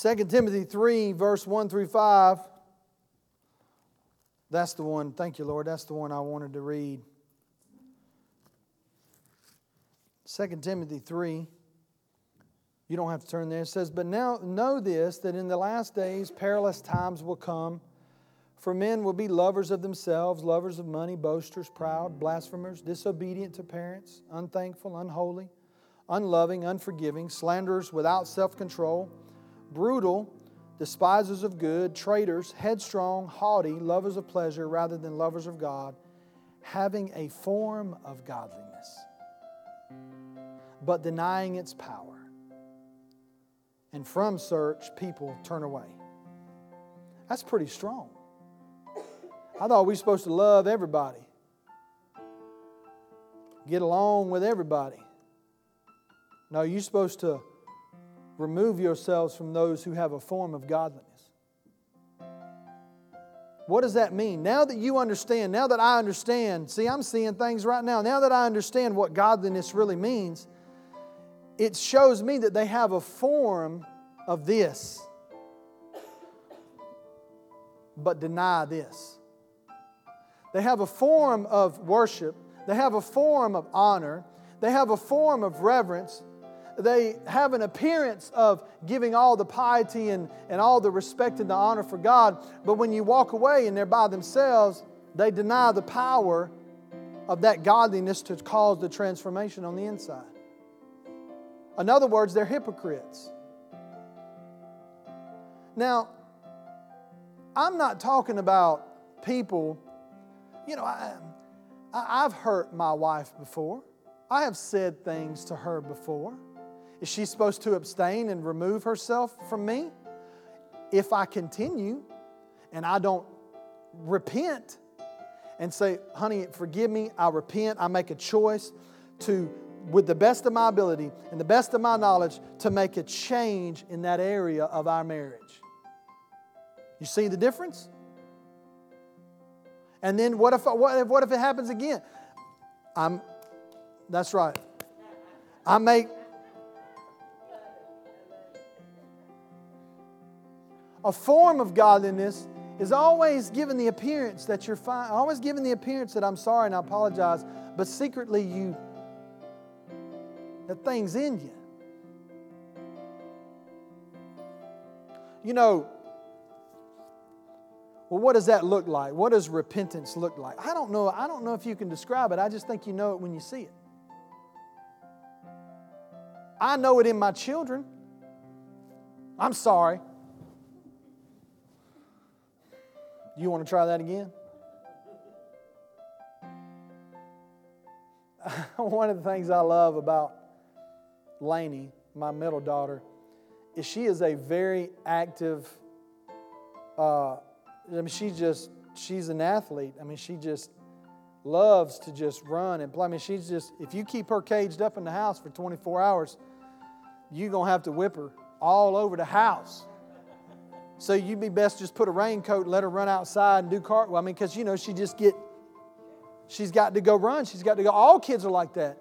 2 Timothy 3, verse 1 through 5. That's the one, thank you, Lord. That's the one I wanted to read. 2 Timothy 3. You don't have to turn there. It says, But now know this, that in the last days perilous times will come. For men will be lovers of themselves, lovers of money, boasters, proud, blasphemers, disobedient to parents, unthankful, unholy, unloving, unforgiving, slanderers without self control, brutal, despisers of good, traitors, headstrong, haughty, lovers of pleasure rather than lovers of God, having a form of godliness, but denying its power. And from search, people turn away. That's pretty strong. I thought we were supposed to love everybody, get along with everybody. No, you're supposed to remove yourselves from those who have a form of godliness. What does that mean? Now that you understand, now that I understand, see, I'm seeing things right now. Now that I understand what godliness really means, it shows me that they have a form of this, but deny this. They have a form of worship, they have a form of honor, they have a form of reverence, they have an appearance of giving all the piety and, and all the respect and the honor for God, but when you walk away and they're by themselves, they deny the power of that godliness to cause the transformation on the inside. In other words, they're hypocrites. Now, I'm not talking about people, you know, I, I, have hurt my wife before. I have said things to her before. Is she supposed to abstain and remove herself from me? If I continue and I don't repent and say, honey, forgive me, I repent, I make a choice to with the best of my ability and the best of my knowledge to make a change in that area of our marriage. You see the difference? And then what if, what if, what if it happens again? I'm, that's right. I make, a form of godliness is always given the appearance that you're fine, always given the appearance that I'm sorry and I apologize, but secretly you that thing's in you. You know, well, what does that look like? What does repentance look like? I don't know. I don't know if you can describe it. I just think you know it when you see it. I know it in my children. I'm sorry. You want to try that again? One of the things I love about Lainey, my middle daughter, is she is a very active. Uh, I mean, she just she's an athlete. I mean, she just loves to just run and play. I mean, she's just if you keep her caged up in the house for 24 hours, you're gonna have to whip her all over the house. So you'd be best just put a raincoat and let her run outside and do cartwheel. I mean, because you know she just get she's got to go run. She's got to go. All kids are like that.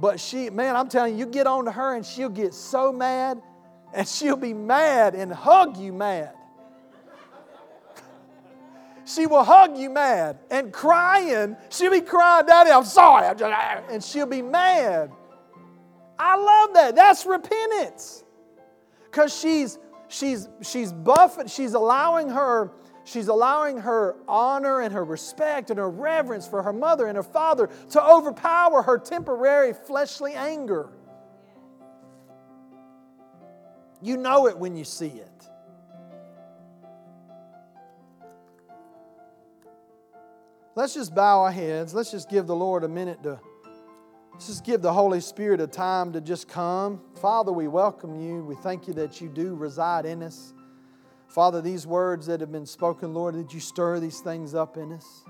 But she, man, I'm telling you, you get on to her and she'll get so mad and she'll be mad and hug you mad. she will hug you mad and crying. She'll be crying, Daddy, I'm sorry. I'm just, and she'll be mad. I love that. That's repentance. Because she's she's she's buffing, she's allowing her She's allowing her honor and her respect and her reverence for her mother and her father to overpower her temporary fleshly anger. You know it when you see it. Let's just bow our heads. Let's just give the Lord a minute to, let's just give the Holy Spirit a time to just come. Father, we welcome you. We thank you that you do reside in us. Father, these words that have been spoken, Lord, did you stir these things up in us?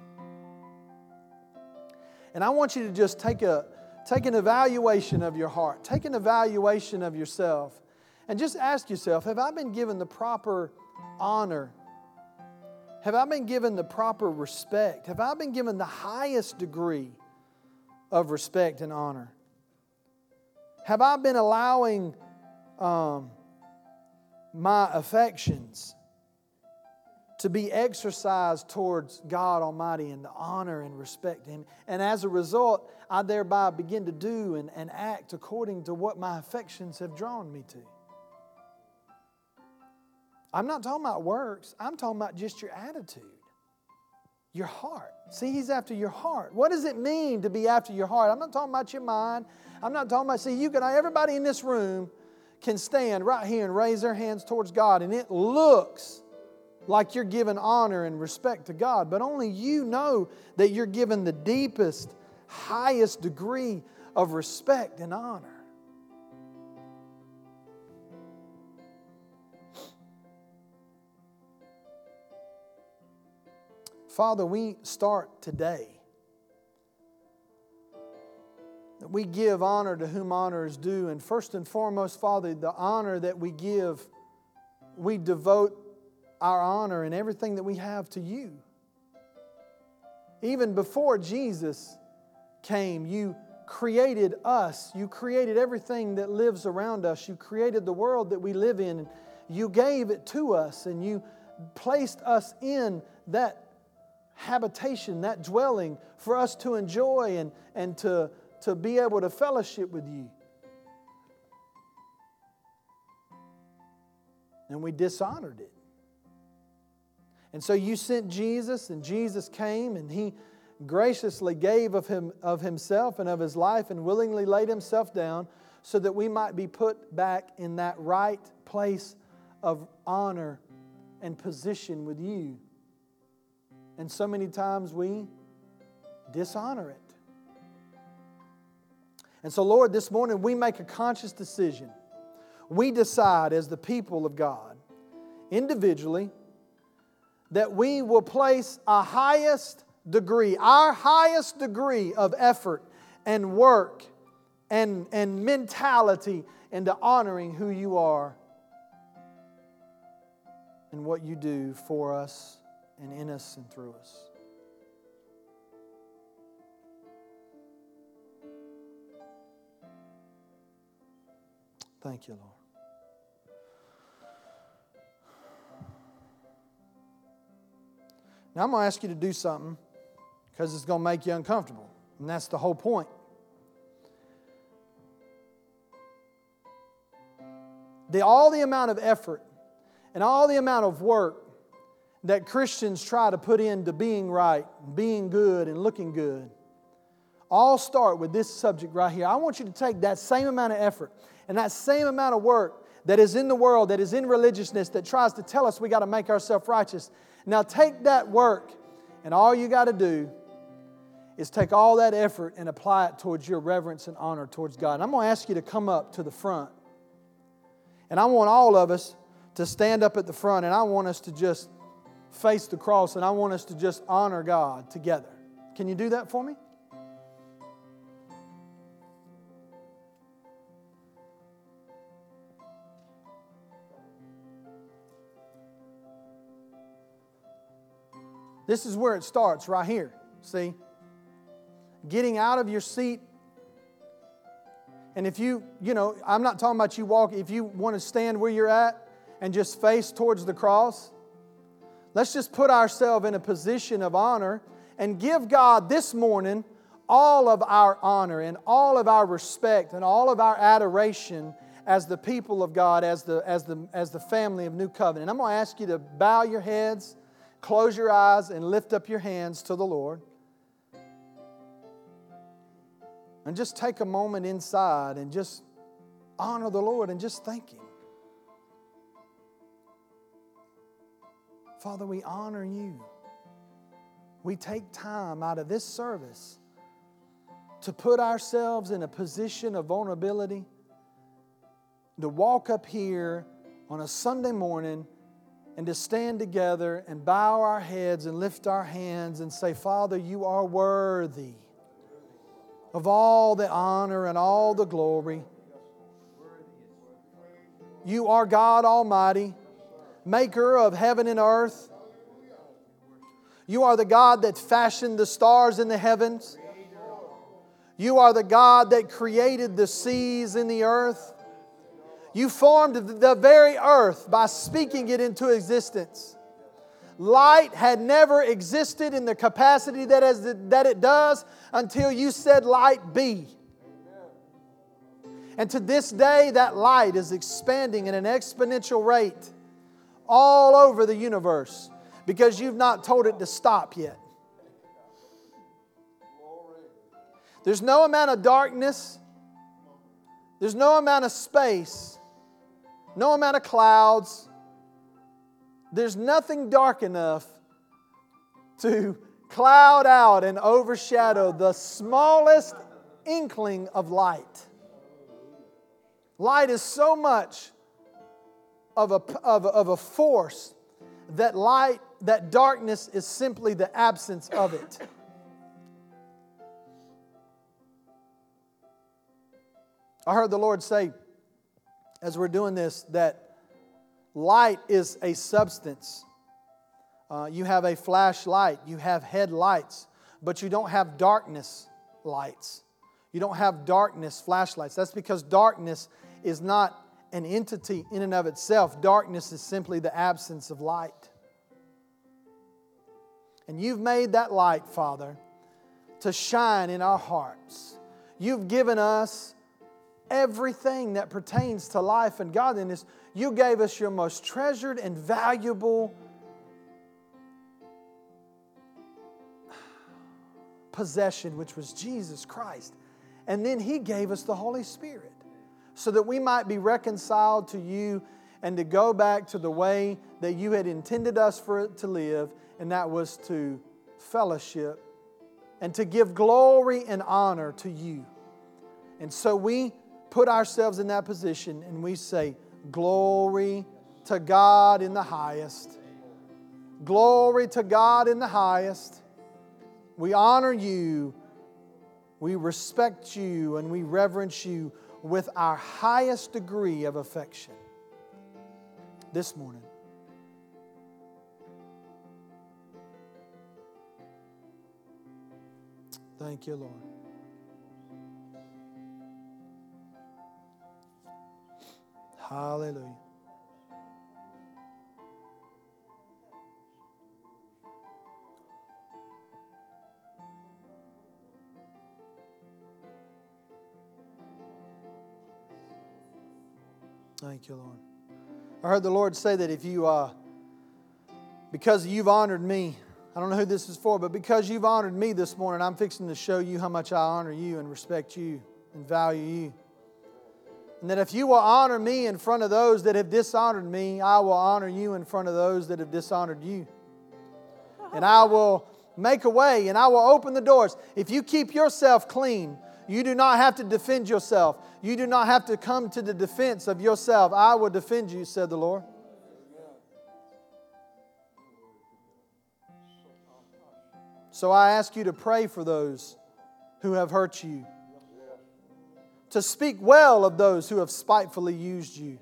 And I want you to just take, a, take an evaluation of your heart, take an evaluation of yourself, and just ask yourself Have I been given the proper honor? Have I been given the proper respect? Have I been given the highest degree of respect and honor? Have I been allowing um, my affections to be exercised towards God Almighty and to honor and respect Him. And as a result, I thereby begin to do and, and act according to what my affections have drawn me to. I'm not talking about works, I'm talking about just your attitude, your heart. See, He's after your heart. What does it mean to be after your heart? I'm not talking about your mind. I'm not talking about, see, you can, everybody in this room can stand right here and raise their hands towards God, and it looks like you're giving honor and respect to God, but only you know that you're given the deepest, highest degree of respect and honor. Father, we start today. That we give honor to whom honor is due. And first and foremost, Father, the honor that we give, we devote our honor and everything that we have to you. Even before Jesus came, you created us. You created everything that lives around us. You created the world that we live in. You gave it to us and you placed us in that habitation, that dwelling for us to enjoy and, and to, to be able to fellowship with you. And we dishonored it. And so you sent Jesus, and Jesus came, and he graciously gave of, him, of himself and of his life and willingly laid himself down so that we might be put back in that right place of honor and position with you. And so many times we dishonor it. And so, Lord, this morning we make a conscious decision. We decide as the people of God, individually, that we will place a highest degree, our highest degree of effort and work and, and mentality into honoring who you are and what you do for us and in us and through us. Thank you, Lord. Now, I'm going to ask you to do something because it's going to make you uncomfortable. And that's the whole point. The, all the amount of effort and all the amount of work that Christians try to put into being right, being good, and looking good all start with this subject right here. I want you to take that same amount of effort and that same amount of work that is in the world, that is in religiousness, that tries to tell us we got to make ourselves righteous. Now take that work, and all you got to do is take all that effort and apply it towards your reverence and honor towards God. And I'm going to ask you to come up to the front. And I want all of us to stand up at the front, and I want us to just face the cross, and I want us to just honor God together. Can you do that for me? This is where it starts, right here. See? Getting out of your seat. And if you, you know, I'm not talking about you walk, if you want to stand where you're at and just face towards the cross, let's just put ourselves in a position of honor and give God this morning all of our honor and all of our respect and all of our adoration as the people of God, as the, as the, as the family of New Covenant. I'm going to ask you to bow your heads close your eyes and lift up your hands to the Lord. And just take a moment inside and just honor the Lord and just thank Him. Father, we honor you. We take time out of this service to put ourselves in a position of vulnerability, to walk up here on a Sunday morning and to stand together and bow our heads and lift our hands and say, Father, you are worthy of all the honor and all the glory. You are God Almighty, maker of heaven and earth. You are the God that fashioned the stars in the heavens. You are the God that created the seas in the earth. You formed the very earth by speaking it into existence. Light had never existed in the capacity that, that it does until you said, Light be. And to this day, that light is expanding at an exponential rate all over the universe because you've not told it to stop yet. There's no amount of darkness, there's no amount of space no amount of clouds. There's nothing dark enough to cloud out and overshadow the smallest inkling of light. Light is so much of a, of, of a force that light, that darkness is simply the absence of it. I heard the Lord say, as we're doing this that light is a substance. Uh, you have a flashlight, you have headlights, but you don't have darkness lights. You don't have darkness flashlights. That's because darkness is not an entity in and of itself. Darkness is simply the absence of light. And you've made that light, Father, to shine in our hearts. You've given us everything that pertains to life and godliness. You gave us your most treasured and valuable possession, which was Jesus Christ. And then He gave us the Holy Spirit so that we might be reconciled to you and to go back to the way that you had intended us for it to live, and that was to fellowship and to give glory and honor to you. And so we put ourselves in that position and we say, Glory to God in the highest. Glory to God in the highest. We honor you, we respect you, and we reverence you with our highest degree of affection this morning. Thank you, Lord. Hallelujah. Thank you, Lord. I heard the Lord say that if you, uh, because you've honored me, I don't know who this is for, but because you've honored me this morning, I'm fixing to show you how much I honor you and respect you and value you. And that if you will honor me in front of those that have dishonored me, I will honor you in front of those that have dishonored you. And I will make a way and I will open the doors. If you keep yourself clean, you do not have to defend yourself. You do not have to come to the defense of yourself. I will defend you, said the Lord. So I ask you to pray for those who have hurt you, to speak well of those who have spitefully used you.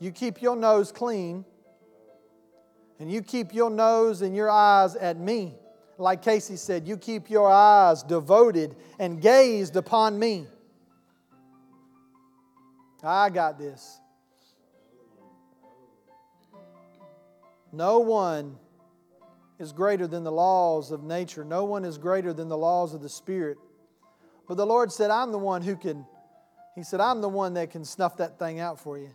You keep your nose clean and you keep your nose and your eyes at me. Like Casey said, you keep your eyes devoted and gazed upon me. I got this. No one is greater than the laws of nature, no one is greater than the laws of the Spirit. But the Lord said, I'm the one who can, He said, I'm the one that can snuff that thing out for you.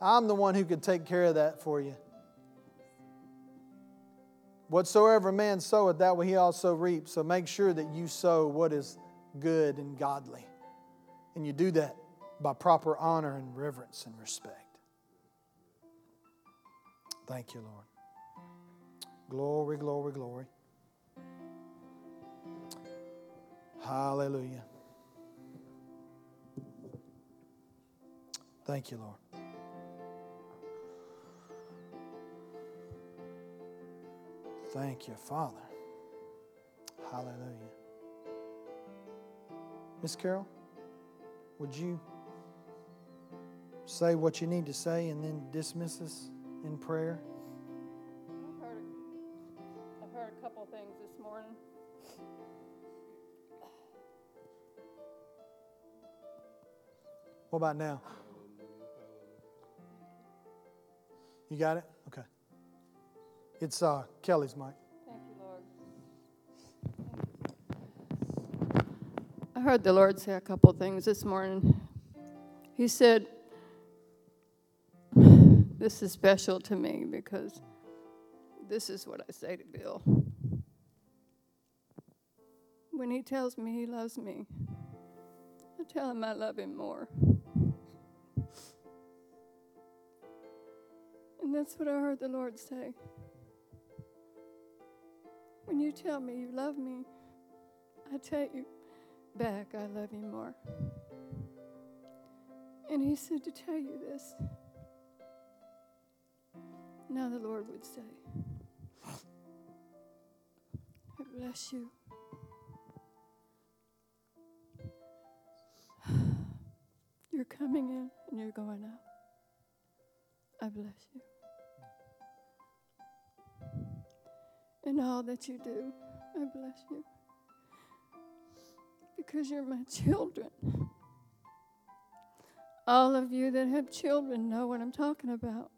I'm the one who can take care of that for you. Whatsoever man soweth, that will he also reap. So make sure that you sow what is good and godly. And you do that by proper honor and reverence and respect. Thank you, Lord. Glory, glory, glory. Hallelujah. Thank you, Lord. Thank you, Father. Hallelujah. Miss Carol, would you say what you need to say and then dismiss us in prayer? Couple things this morning. What about now? You got it? Okay. It's uh, Kelly's mic. Thank you, Lord. I heard the Lord say a couple things this morning. He said, This is special to me because this is what I say to Bill. When he tells me he loves me, I tell him I love him more. And that's what I heard the Lord say. When you tell me you love me, I tell you back I love you more. And he said to tell you this. Now the Lord would say, I bless you. You're coming in and you're going out. I bless you. In all that you do, I bless you. Because you're my children. All of you that have children know what I'm talking about.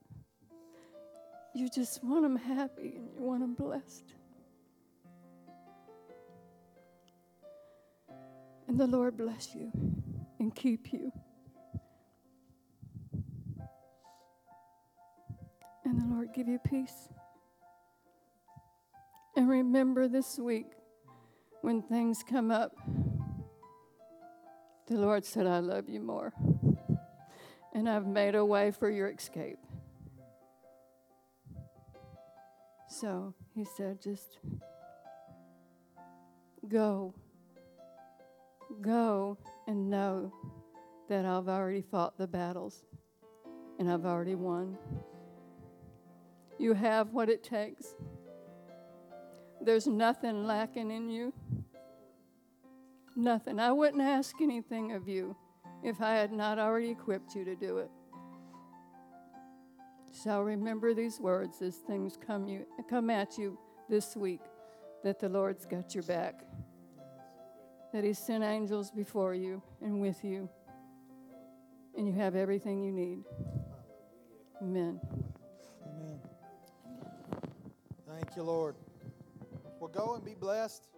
You just want them happy and you want them blessed. And the Lord bless you and keep you. And the Lord give you peace. And remember this week when things come up, the Lord said, I love you more. And I've made a way for your escape. So he said, just go. Go and know that I've already fought the battles and I've already won. You have what it takes. There's nothing lacking in you. Nothing. I wouldn't ask anything of you if I had not already equipped you to do it. So remember these words as things come you come at you this week that the Lord's got your back. That He sent angels before you and with you. And you have everything you need. Amen. Thank you, Lord. Well, go and be blessed.